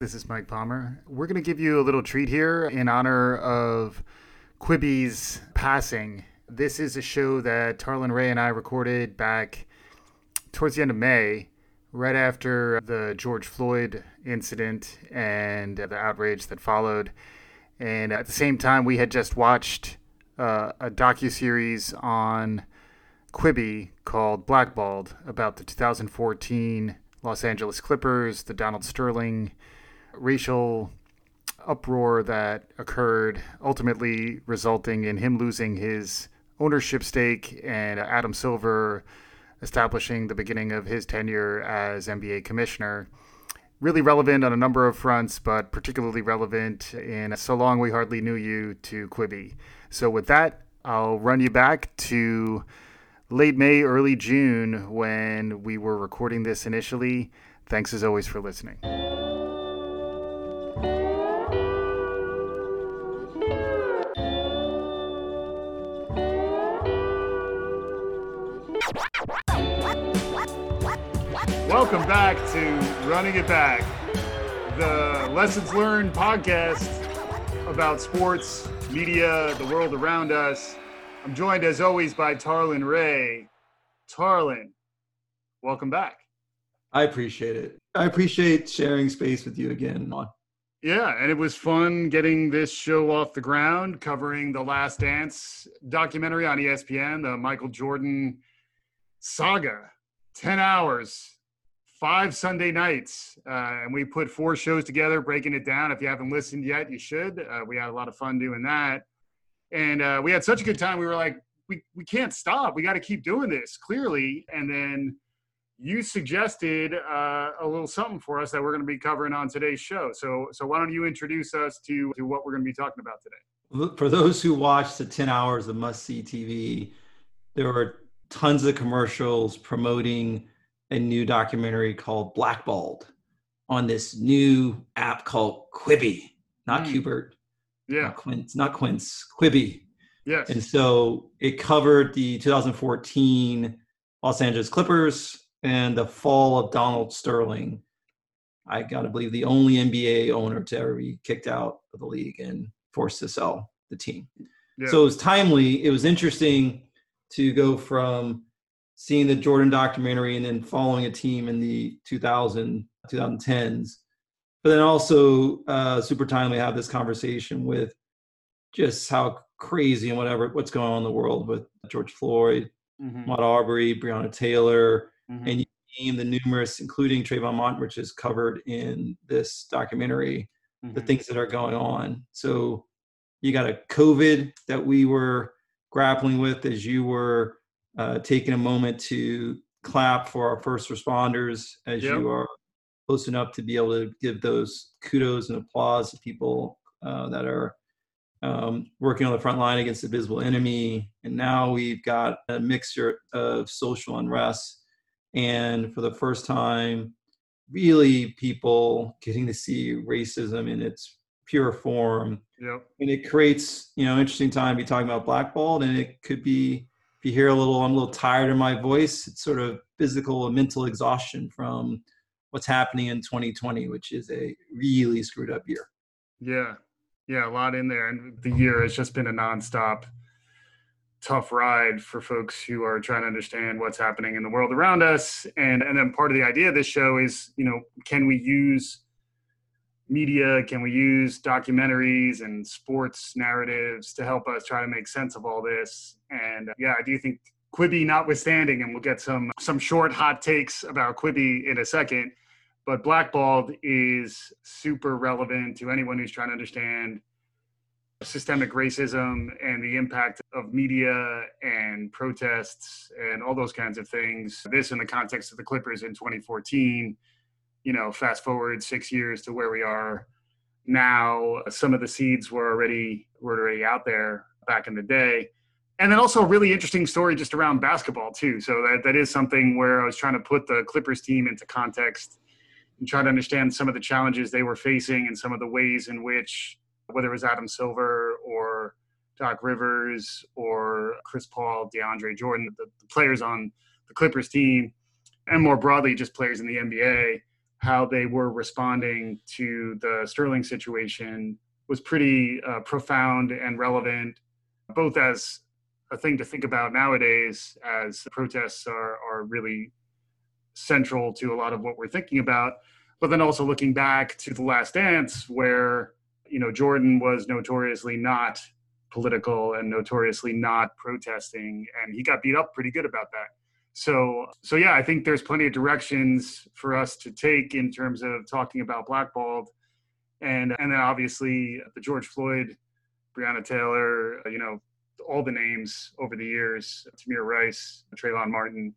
This is Mike Palmer. We're going to give you a little treat here in honor of Quibi's passing. This is a show that Tarlin Ray and I recorded back towards the end of May, right after the George Floyd incident and the outrage that followed. And at the same time, we had just watched uh, a docu series on Quibi called Blackballed about the 2014 Los Angeles Clippers, the Donald Sterling racial uproar that occurred, ultimately resulting in him losing his ownership stake and Adam Silver establishing the beginning of his tenure as NBA commissioner. Really relevant on a number of fronts, but particularly relevant in So Long We Hardly Knew You to Quibi. So, with that, I'll run you back to late May, early June when we were recording this initially. Thanks as always for listening. Welcome back to Running It Back, the lessons learned podcast about sports, media, the world around us. I'm joined as always by Tarlin Ray. Tarlin, welcome back. I appreciate it. I appreciate sharing space with you again. Yeah, and it was fun getting this show off the ground, covering the Last Dance documentary on ESPN, the Michael Jordan saga. 10 hours five Sunday nights, uh, and we put four shows together, breaking it down. If you haven't listened yet, you should. Uh, we had a lot of fun doing that, and uh, we had such a good time. We were like, we we can't stop. We got to keep doing this. Clearly, and then you suggested uh, a little something for us that we're going to be covering on today's show. So so why don't you introduce us to to what we're going to be talking about today? For those who watched the ten hours of must see TV, there were tons of commercials promoting a new documentary called Blackballed on this new app called Quibi, not mm. Qbert. Yeah. Not Quince, not Quince, Quibi. Yes. And so it covered the 2014 Los Angeles Clippers and the fall of Donald Sterling. I got to believe the only NBA owner to ever be kicked out of the league and forced to sell the team. Yeah. So it was timely. It was interesting to go from seeing the Jordan documentary and then following a team in the 2000 2010s. But then also uh, super timely have this conversation with just how crazy and whatever what's going on in the world with George Floyd, mm-hmm. Ahmaud Arbery, Breonna Taylor, mm-hmm. and you name the numerous, including Trayvon Martin, which is covered in this documentary, mm-hmm. the things that are going on. So you got a COVID that we were grappling with as you were uh, taking a moment to clap for our first responders as yep. you are close enough to be able to give those kudos and applause to people uh, that are um, working on the front line against the visible enemy. And now we've got a mixture of social unrest. And for the first time, really people getting to see racism in its pure form. Yep. And it creates, you know, interesting time to be talking about blackballed and it could be if you hear a little, I'm a little tired in my voice. It's sort of physical and mental exhaustion from what's happening in 2020, which is a really screwed up year. Yeah, yeah, a lot in there, and the year has just been a nonstop tough ride for folks who are trying to understand what's happening in the world around us. And and then part of the idea of this show is, you know, can we use media? Can we use documentaries and sports narratives to help us try to make sense of all this? And uh, yeah, I do think Quibi notwithstanding, and we'll get some some short hot takes about Quibi in a second. But Blackballed is super relevant to anyone who's trying to understand systemic racism and the impact of media and protests and all those kinds of things. This in the context of the Clippers in 2014 you know, fast forward six years to where we are now, some of the seeds were already were already out there back in the day. And then also a really interesting story just around basketball too. So that, that is something where I was trying to put the Clippers team into context and try to understand some of the challenges they were facing and some of the ways in which whether it was Adam Silver or Doc Rivers or Chris Paul, DeAndre Jordan, the, the players on the Clippers team, and more broadly just players in the NBA how they were responding to the Sterling situation was pretty uh, profound and relevant, both as a thing to think about nowadays, as protests are, are really central to a lot of what we're thinking about, but then also looking back to the last dance where you know jordan was notoriously not political and notoriously not protesting and he got beat up pretty good about that so so yeah i think there's plenty of directions for us to take in terms of talking about blackballed and and then obviously the george floyd breonna taylor uh, you know all the names over the years tamir rice trayvon martin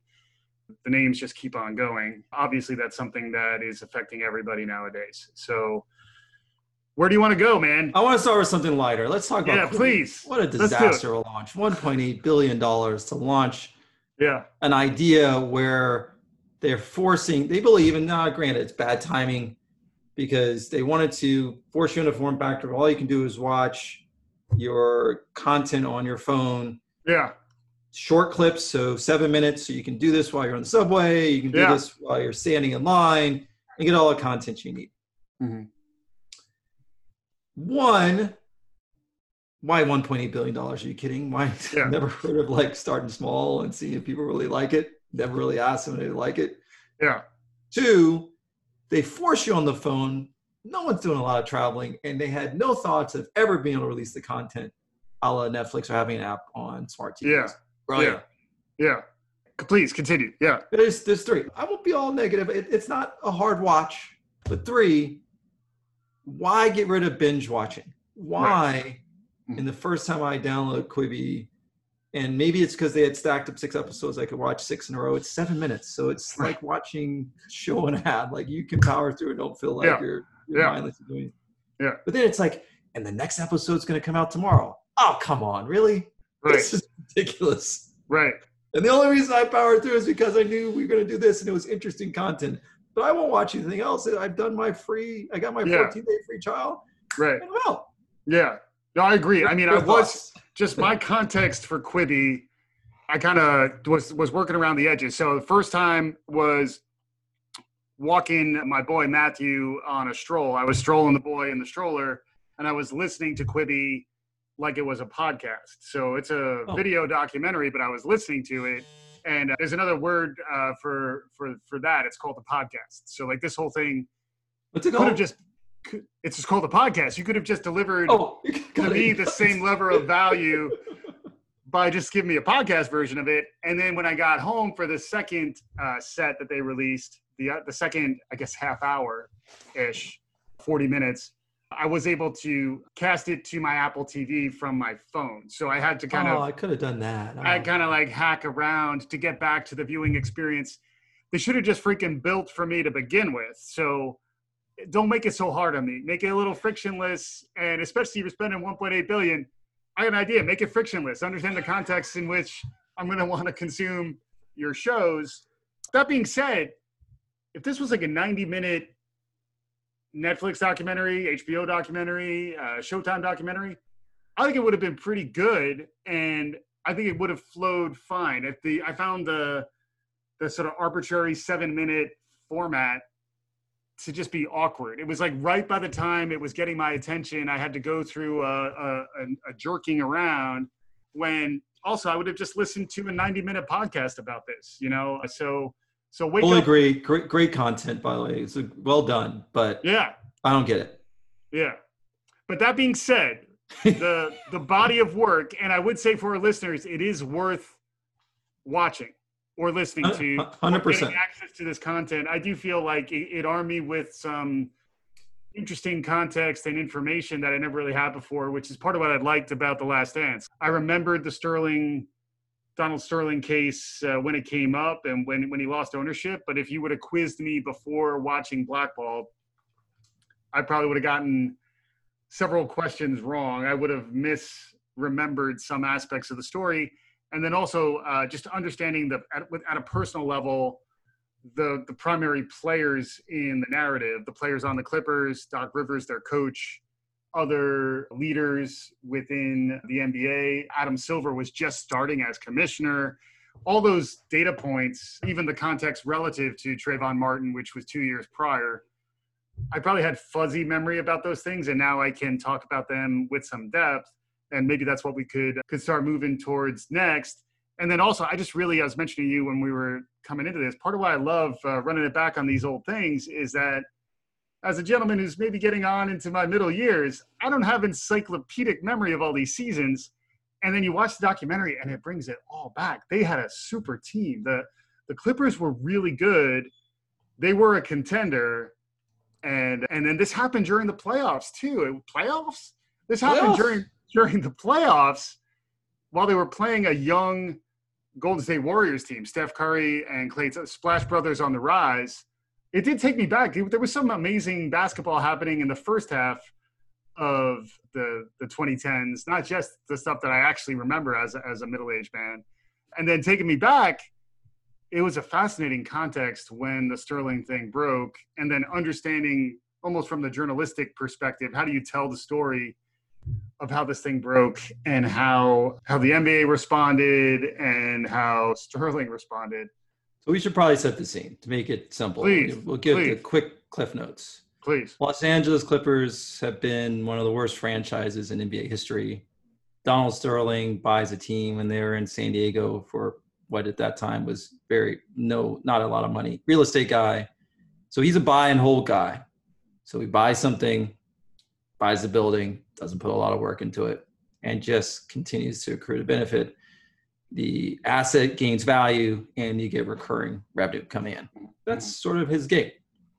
the names just keep on going. Obviously, that's something that is affecting everybody nowadays. So, where do you want to go, man? I want to start with something lighter. Let's talk about. Yeah, please. What a disaster a launch! 1.8 billion dollars to launch. Yeah. An idea where they're forcing. They believe, and now, granted, it's bad timing because they wanted to force you into form factor. All you can do is watch your content on your phone. Yeah short clips, so seven minutes. So you can do this while you're on the subway. You can do yeah. this while you're standing in line and get all the content you need. Mm-hmm. One, why 1.8 billion dollars? Are you kidding? Why? Yeah. Never heard of like starting small and seeing if people really like it. Never really asked them if they like it. Yeah. Two, they force you on the phone. No one's doing a lot of traveling, and they had no thoughts of ever being able to release the content a la Netflix or having an app on smart TVs. Yeah. Yeah. Yeah. Please continue. Yeah. There's there's three. I won't be all negative. It, it's not a hard watch, but three. Why get rid of binge watching? Why? Right. Mm-hmm. In the first time I downloaded Quibi, and maybe it's because they had stacked up six episodes. I could watch six in a row. It's seven minutes, so it's like watching show and ad. Like you can power through and don't feel like yeah. you're, you're yeah. mindless doing. It. Yeah. But then it's like, and the next episode's going to come out tomorrow. Oh come on, really? Right. This is ridiculous. Right. And the only reason I powered through is because I knew we were going to do this and it was interesting content. But I won't watch anything else. I've done my free, I got my yeah. 14 day free trial. Right. Well. Yeah. No, I agree. I mean, I was just my context for Quibi. I kind of was was working around the edges. So the first time was walking my boy Matthew on a stroll. I was strolling the boy in the stroller, and I was listening to Quibi like it was a podcast. So it's a oh. video documentary, but I was listening to it. And uh, there's another word uh, for for for that. It's called a podcast. So like this whole thing What's it could have just it's just called a podcast. You could have just delivered oh, to me the same level of value by just giving me a podcast version of it. And then when I got home for the second uh, set that they released, the uh, the second I guess half hour ish, forty minutes, I was able to cast it to my Apple TV from my phone. So I had to kind oh, of. I could have done that. Oh. I kind of like hack around to get back to the viewing experience. They should have just freaking built for me to begin with. So don't make it so hard on me. Make it a little frictionless, and especially if you're spending 1.8 billion. I have an idea. Make it frictionless. Understand the context in which I'm going to want to consume your shows. That being said, if this was like a 90 minute Netflix documentary, HBO documentary, uh, Showtime documentary, I think it would have been pretty good, and I think it would have flowed fine. If the I found the the sort of arbitrary seven minute format to just be awkward. It was like right by the time it was getting my attention, I had to go through a, a, a jerking around. When also I would have just listened to a ninety minute podcast about this, you know. So so wake Fully up. agree. Great, great content, by the way. It's well done, but yeah, I don't get it. Yeah, but that being said, the the body of work, and I would say for our listeners, it is worth watching or listening to. Hundred percent access to this content. I do feel like it, it armed me with some interesting context and information that I never really had before, which is part of what I liked about The Last Dance. I remembered the Sterling Donald Sterling case uh, when it came up and when when he lost ownership. But if you would have quizzed me before watching Blackball, I probably would have gotten several questions wrong. I would have misremembered some aspects of the story, and then also uh, just understanding the at, at a personal level the the primary players in the narrative, the players on the Clippers, Doc Rivers, their coach, other leaders within the NBA. Adam Silver was just starting as commissioner. all those data points, even the context relative to Trayvon Martin, which was two years prior, I probably had fuzzy memory about those things, and now I can talk about them with some depth. And maybe that's what we could could start moving towards next. And then also, I just really, I was mentioning to you when we were coming into this. Part of why I love uh, running it back on these old things is that as a gentleman who's maybe getting on into my middle years, I don't have encyclopedic memory of all these seasons. And then you watch the documentary and it brings it all back. They had a super team. The the Clippers were really good. They were a contender. And and then this happened during the playoffs too. Playoffs? This happened playoffs? during during the playoffs while they were playing a young Golden State Warriors team, Steph Curry and Clay Splash Brothers on the rise. It did take me back. There was some amazing basketball happening in the first half of the the 2010s, not just the stuff that I actually remember as as a middle aged man, and then taking me back. It was a fascinating context when the Sterling thing broke, and then understanding almost from the journalistic perspective, how do you tell the story of how this thing broke and how how the NBA responded and how Sterling responded. So we should probably set the scene to make it simple. Please, we'll give please. the quick cliff notes. Please. Los Angeles Clippers have been one of the worst franchises in NBA history. Donald Sterling buys a team when they were in San Diego for what at that time was very no not a lot of money. Real estate guy. So he's a buy and hold guy. So he buys something, buys the building, doesn't put a lot of work into it, and just continues to accrue to benefit. The asset gains value, and you get recurring revenue coming in. That's mm-hmm. sort of his game.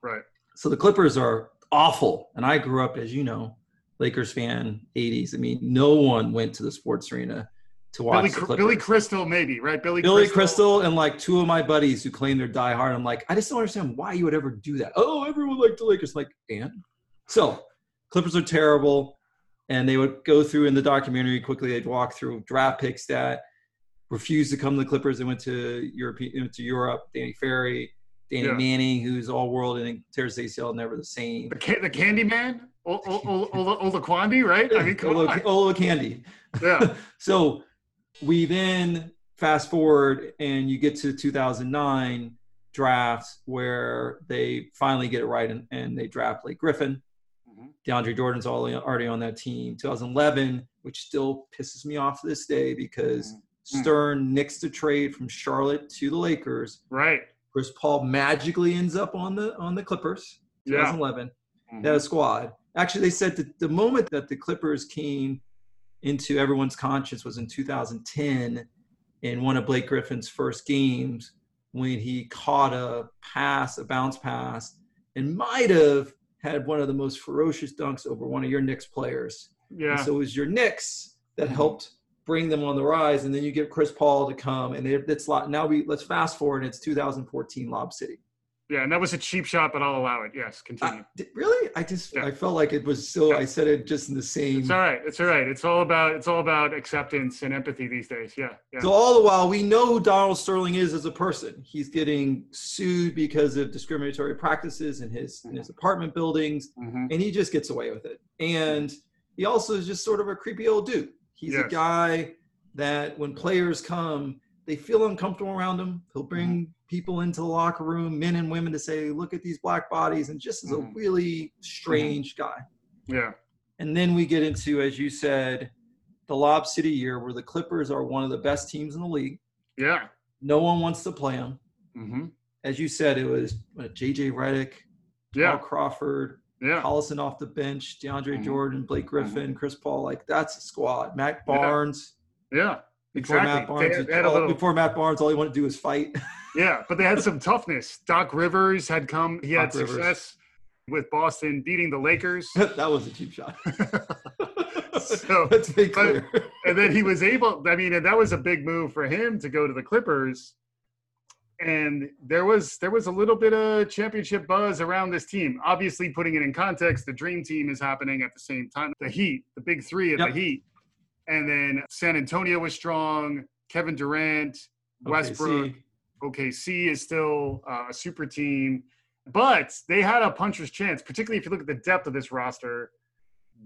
Right. So the Clippers are awful, and I grew up, as you know, Lakers fan, 80s. I mean, no one went to the sports arena to watch Billy. Billy Crystal, maybe right? Billy Billy Crystal. Crystal. and like two of my buddies who claim they're diehard. I'm like, I just don't understand why you would ever do that. Oh, everyone liked the Lakers. I'm like, and so Clippers are terrible. And they would go through in the documentary quickly. They'd walk through draft picks that refused to come to the Clippers. They went to Europe. Went to Europe. Danny Ferry, Danny yeah. Manning, who's all world and tears ACL, never the same. The, ca- the Candy Man, Olowokandi, right? I mean, come Ola, Ola Candy. Yeah. so we then fast forward, and you get to 2009 drafts where they finally get it right, and, and they draft Blake Griffin. DeAndre Jordan's already on that team. 2011, which still pisses me off to this day because mm-hmm. Stern nicks the trade from Charlotte to the Lakers. Right. Chris Paul magically ends up on the on the Clippers. 2011. Yeah. Mm-hmm. That squad. Actually, they said that the moment that the Clippers came into everyone's conscience was in 2010 in one of Blake Griffin's first games when he caught a pass, a bounce pass, and might have had one of the most ferocious dunks over one of your Knicks players. Yeah. And so it was your Knicks that mm-hmm. helped bring them on the rise, and then you get Chris Paul to come, and it's now we let's fast forward. It's 2014 Lob City. Yeah, and that was a cheap shot, but I'll allow it. Yes, continue. Uh, really? I just yeah. I felt like it was so. Yeah. I said it just in the same. It's all right. It's all right. It's all about it's all about acceptance and empathy these days. Yeah. yeah. So all the while, we know who Donald Sterling is as a person. He's getting sued because of discriminatory practices in his mm-hmm. in his apartment buildings, mm-hmm. and he just gets away with it. And he also is just sort of a creepy old dude. He's yes. a guy that when players come, they feel uncomfortable around him. He'll bring mm-hmm. people into the locker room, men and women, to say, "Look at these black bodies," and just as mm-hmm. a really strange mm-hmm. guy. Yeah. And then we get into, as you said, the Lob City year, where the Clippers are one of the best teams in the league. Yeah. No one wants to play them. Mm-hmm. As you said, it was J.J. Redick, yeah. Crawford, yeah. Collison off the bench, DeAndre mm-hmm. Jordan, Blake Griffin, mm-hmm. Chris Paul. Like that's a squad. Matt Barnes. Yeah. yeah. Before exactly. Matt Barnes, all, little, before Matt Barnes, all he wanted to do was fight. yeah, but they had some toughness. Doc Rivers had come. He Doc had Rivers. success with Boston beating the Lakers. that was a cheap shot. so let's be clear. But, and then he was able. I mean, that was a big move for him to go to the Clippers. And there was there was a little bit of championship buzz around this team. Obviously, putting it in context, the Dream Team is happening at the same time. The Heat, the Big Three of yep. the Heat, and then San Antonio was strong. Kevin Durant, Westbrook, OKC, OKC is still uh, a super team. But they had a puncher's chance, particularly if you look at the depth of this roster.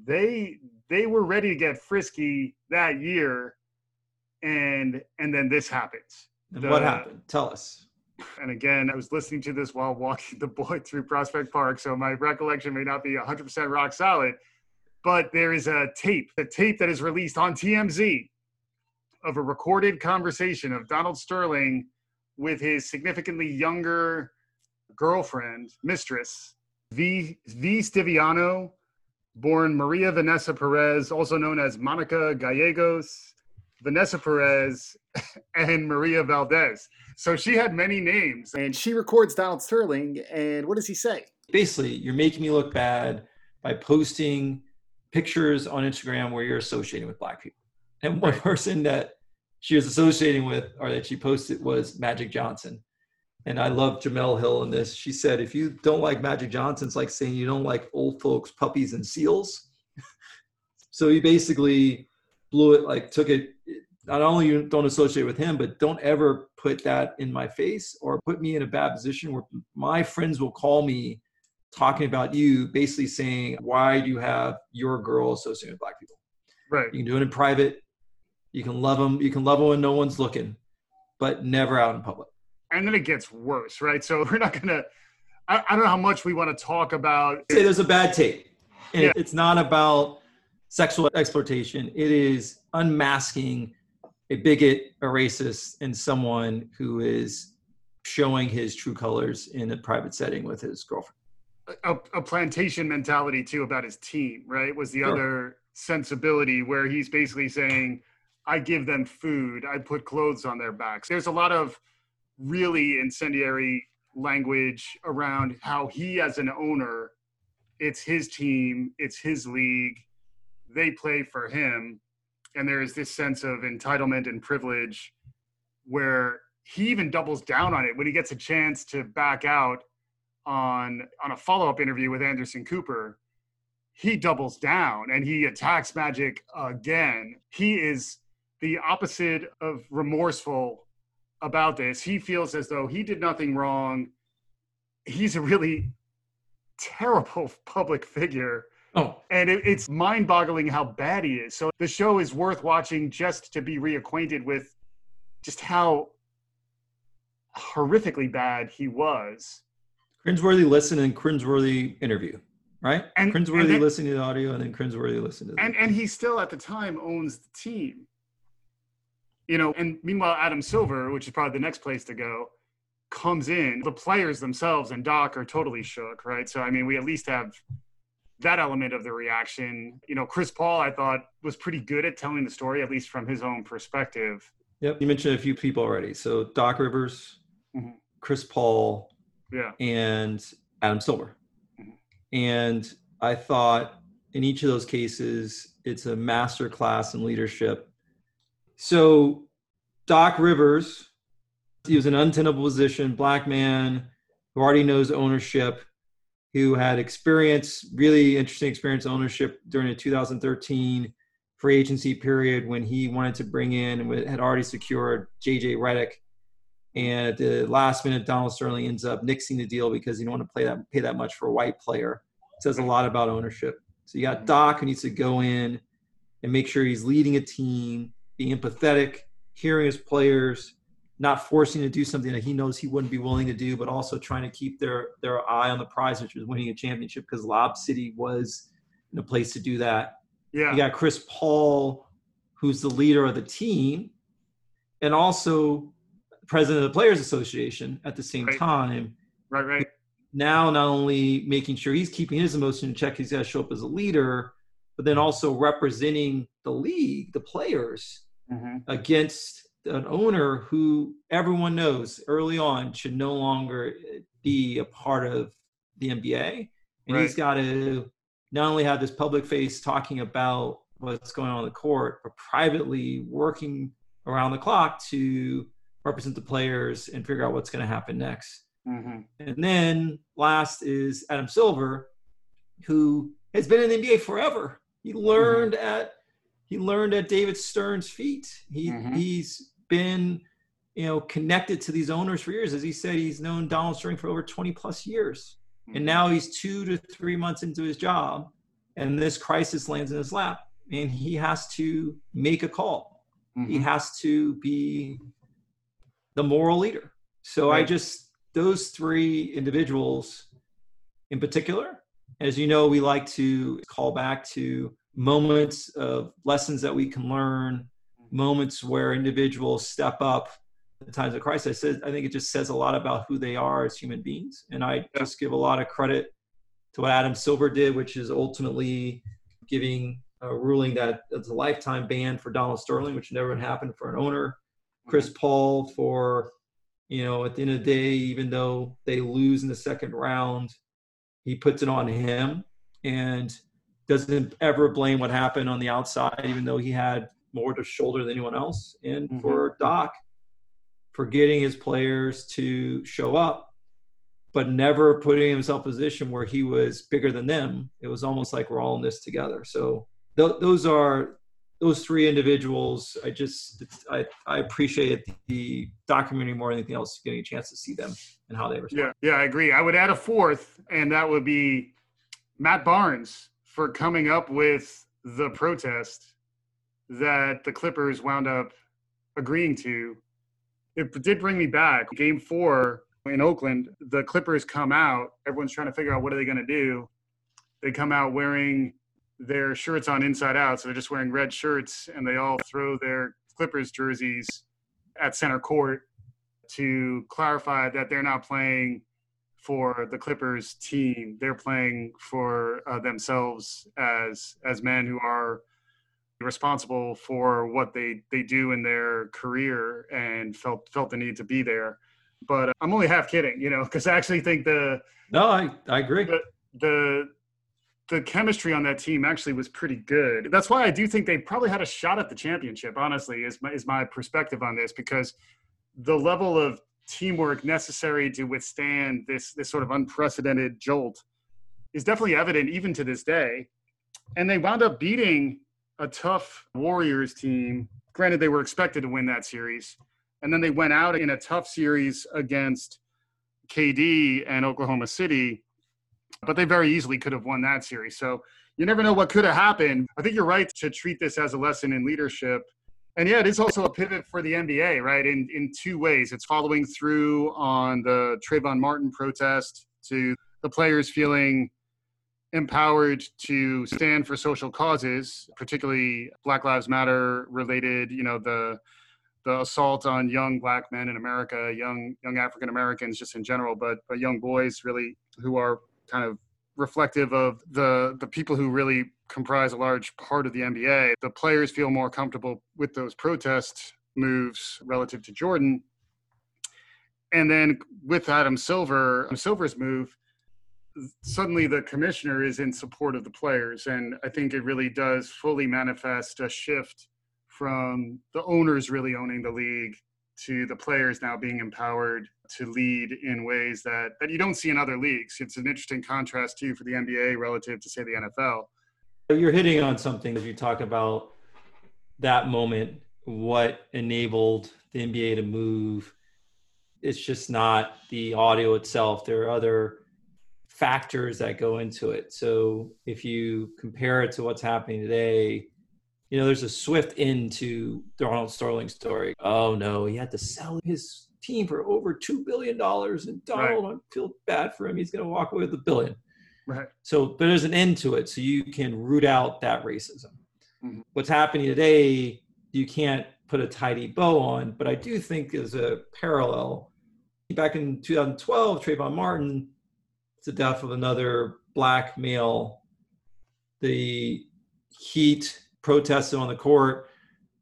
They they were ready to get frisky that year, and and then this happens. The, what happened? Tell us. And again, I was listening to this while walking the boy through Prospect Park, so my recollection may not be 100% rock solid. But there is a tape, a tape that is released on TMZ of a recorded conversation of Donald Sterling with his significantly younger girlfriend, mistress, V. V. Stiviano, born Maria Vanessa Perez, also known as Monica Gallegos, Vanessa Perez, and Maria Valdez. So she had many names. And she records Donald Sterling. And what does he say? Basically, you're making me look bad by posting pictures on Instagram where you're associating with black people. And one person that she was associating with or that she posted was Magic Johnson. And I love Jemele Hill in this. She said, if you don't like Magic Johnson, it's like saying you don't like old folks, puppies, and seals. so he basically blew it, like took it. Not only you don't associate with him, but don't ever put that in my face or put me in a bad position where my friends will call me talking about you, basically saying, why do you have your girl associated with black people? Right. You can do it in private. You can love them. You can love them when no one's looking, but never out in public and then it gets worse, right? So we're not gonna. I, I don't know how much we want to talk about. Say there's a bad tape. And yeah. It's not about sexual exploitation. It is unmasking a bigot, a racist, and someone who is showing his true colors in a private setting with his girlfriend. A, a plantation mentality too about his team, right? Was the sure. other sensibility where he's basically saying, "I give them food, I put clothes on their backs." There's a lot of really incendiary language around how he as an owner it's his team it's his league they play for him and there is this sense of entitlement and privilege where he even doubles down on it when he gets a chance to back out on on a follow-up interview with Anderson Cooper he doubles down and he attacks magic again he is the opposite of remorseful about this. He feels as though he did nothing wrong. He's a really terrible public figure. Oh. And it, it's mind boggling how bad he is. So the show is worth watching just to be reacquainted with just how horrifically bad he was. Cringeworthy listen and cringeworthy interview, right? And cringeworthy and then, listen to the audio and then cringeworthy listen to the and, and he still at the time owns the team you know, and meanwhile, Adam Silver, which is probably the next place to go, comes in. The players themselves and Doc are totally shook, right? So, I mean, we at least have that element of the reaction. You know, Chris Paul, I thought, was pretty good at telling the story, at least from his own perspective. Yep. You mentioned a few people already. So, Doc Rivers, mm-hmm. Chris Paul, yeah, and Adam Silver. Mm-hmm. And I thought in each of those cases, it's a master class in leadership so Doc Rivers, he was an untenable position, black man who already knows ownership, who had experience, really interesting experience ownership during the 2013 free agency period when he wanted to bring in and had already secured JJ Redick. And at the last minute, Donald Sterling ends up nixing the deal because he don't want to play that pay that much for a white player. It says a lot about ownership. So you got Doc who needs to go in and make sure he's leading a team being empathetic, hearing his players, not forcing to do something that he knows he wouldn't be willing to do, but also trying to keep their their eye on the prize, which was winning a championship, because Lob City was in a place to do that. Yeah. You got Chris Paul, who's the leader of the team, and also president of the Players Association at the same right. time. Right, right. Now, not only making sure he's keeping his emotion in check, he's got to show up as a leader, but then also representing the league, the players, mm-hmm. against an owner who everyone knows early on should no longer be a part of the NBA. And right. he's got to not only have this public face talking about what's going on in the court, but privately working around the clock to represent the players and figure out what's going to happen next. Mm-hmm. And then last is Adam Silver, who has been in the NBA forever. He learned mm-hmm. at he learned at David Stern's feet. He mm-hmm. he's been you know connected to these owners for years. As he said, he's known Donald Sterling for over 20 plus years. Mm-hmm. And now he's two to three months into his job, and this crisis lands in his lap, and he has to make a call. Mm-hmm. He has to be the moral leader. So I just those three individuals in particular, as you know, we like to call back to moments of lessons that we can learn, moments where individuals step up in times of crisis. I said I think it just says a lot about who they are as human beings. And I just give a lot of credit to what Adam Silver did, which is ultimately giving a ruling that it's a lifetime ban for Donald Sterling, which never happened for an owner. Chris Paul for, you know, at the end of the day, even though they lose in the second round, he puts it on him and doesn't ever blame what happened on the outside, even though he had more to shoulder than anyone else. And Mhm. for Doc, for getting his players to show up, but never putting himself in a position where he was bigger than them. It was almost like we're all in this together. So th- those are those three individuals. I just I I appreciate the documentary more than anything else, getting a chance to see them and how they respond. Yeah, yeah, I agree. I would add a fourth, and that would be Matt Barnes for coming up with the protest that the Clippers wound up agreeing to. It did bring me back. Game four in Oakland, the Clippers come out. Everyone's trying to figure out what are they going to do. They come out wearing their shirts on inside out, so they're just wearing red shirts, and they all throw their Clippers jerseys at center court to clarify that they're not playing for the Clippers team. They're playing for uh, themselves as as men who are responsible for what they they do in their career and felt felt the need to be there. But uh, I'm only half kidding, you know, because I actually think the No, I I agree. the the chemistry on that team actually was pretty good. That's why I do think they probably had a shot at the championship. Honestly, is my, is my perspective on this because the level of teamwork necessary to withstand this this sort of unprecedented jolt is definitely evident even to this day. And they wound up beating a tough Warriors team. Granted, they were expected to win that series, and then they went out in a tough series against KD and Oklahoma City but they very easily could have won that series. So you never know what could have happened. I think you're right to treat this as a lesson in leadership. And yeah, it is also a pivot for the NBA, right? In in two ways. It's following through on the Trayvon Martin protest to the players feeling empowered to stand for social causes, particularly Black Lives Matter related, you know, the the assault on young black men in America, young young African Americans just in general, but but young boys really who are kind of reflective of the the people who really comprise a large part of the NBA. The players feel more comfortable with those protest moves relative to Jordan. And then with Adam Silver, Silver's move, suddenly the commissioner is in support of the players. And I think it really does fully manifest a shift from the owners really owning the league to the players now being empowered to lead in ways that, that you don't see in other leagues. It's an interesting contrast too for the NBA relative to say the NFL. You're hitting on something as you talk about that moment, what enabled the NBA to move. It's just not the audio itself. There are other factors that go into it. So if you compare it to what's happening today, you know, there's a swift end to Donald Sterling's story. Oh no, he had to sell his team for over two billion dollars, and Donald, I feel bad for him. He's going to walk away with a billion. Right. So, but there's an end to it, so you can root out that racism. Mhm. What's happening today, you can't put a tidy bow on, but I do think is a parallel. Back in 2012, Trayvon Martin, it's the death of another black male. The Heat protested on the court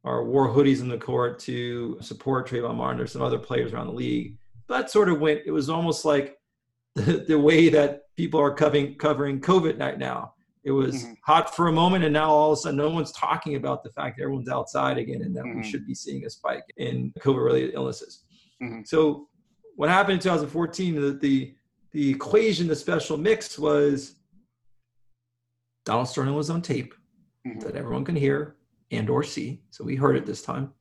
or wore hoodies in the court to support Trayvon Martin. or some other players around the league. That sort of went, it was almost like the, the way that people are covering, covering COVID right now. It was Mhm. hot for a moment, and now all of a sudden, no one's talking about the fact that everyone's outside again and that we Mhm. should be seeing a spike in COVID related illnesses. Mhm. So, what happened in 2014, the, the, the equation, the special mix was Donald Sterling was on tape Mhm. that everyone can hear and or see. So we heard it this time.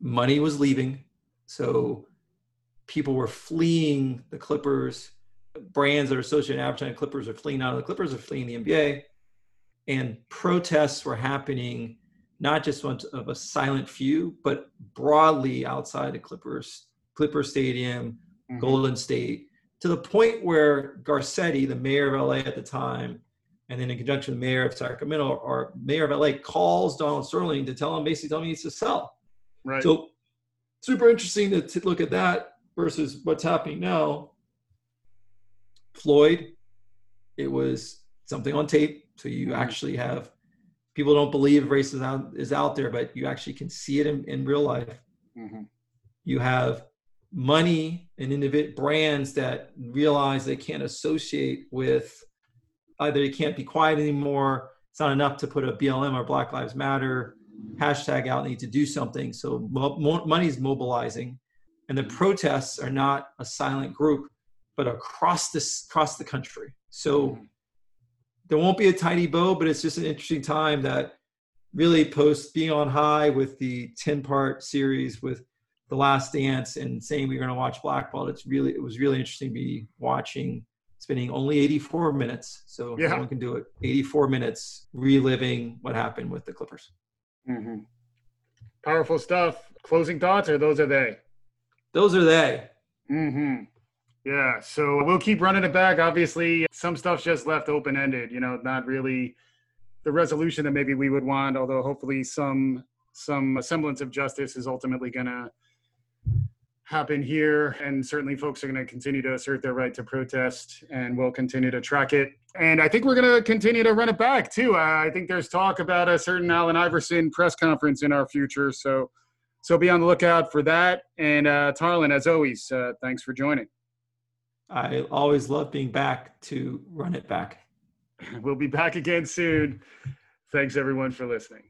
Money was leaving. So people were fleeing the Clippers. Brands that are associated with advertising Clippers are fleeing out of the Clippers are fleeing the NBA. And protests were happening not just one of a silent few, but broadly outside the Clippers, Clipper Stadium, mm-hmm. Golden State, to the point where Garcetti, the mayor of LA at the time, and then in conjunction with the mayor of Sacramento or mayor of LA, calls Donald Sterling to tell him basically tell him he needs to sell. Right. So super interesting to, to look at that versus what's happening now. Floyd, it was something on tape, so you mm-hmm. actually have people don't believe racism out, is out there, but you actually can see it in, in real life. Mm-hmm. You have money and individual brands that realize they can't associate with either they can't be quiet anymore. It's not enough to put a BLM or Black Lives Matter hashtag out. Need to do something. So mo- money is mobilizing, and the protests are not a silent group, but across this across the country. So there won't be a tidy bow, but it's just an interesting time that really post being on high with the 10 part series with the last dance and saying we are going to watch Blackballed it's really it was really interesting to be watching spending only 84 minutes. So yeah. one can do it. 84 minutes reliving what happened with the clippers. Mm-hmm. powerful stuff. Closing thoughts or those are they? Those are they. Mm-hmm. Yeah, so we'll keep running it back. Obviously, some stuff's just left open ended, you know, not really the resolution that maybe we would want, although hopefully some some semblance of justice is ultimately going to happen here and certainly folks are going to continue to assert their right to protest and we'll continue to track it and i think we're going to continue to run it back too uh, i think there's talk about a certain allen iverson press conference in our future so so be on the lookout for that and uh, tarlin as always uh, thanks for joining I always love being back to run it back. We'll be back again soon. Thanks everyone for listening.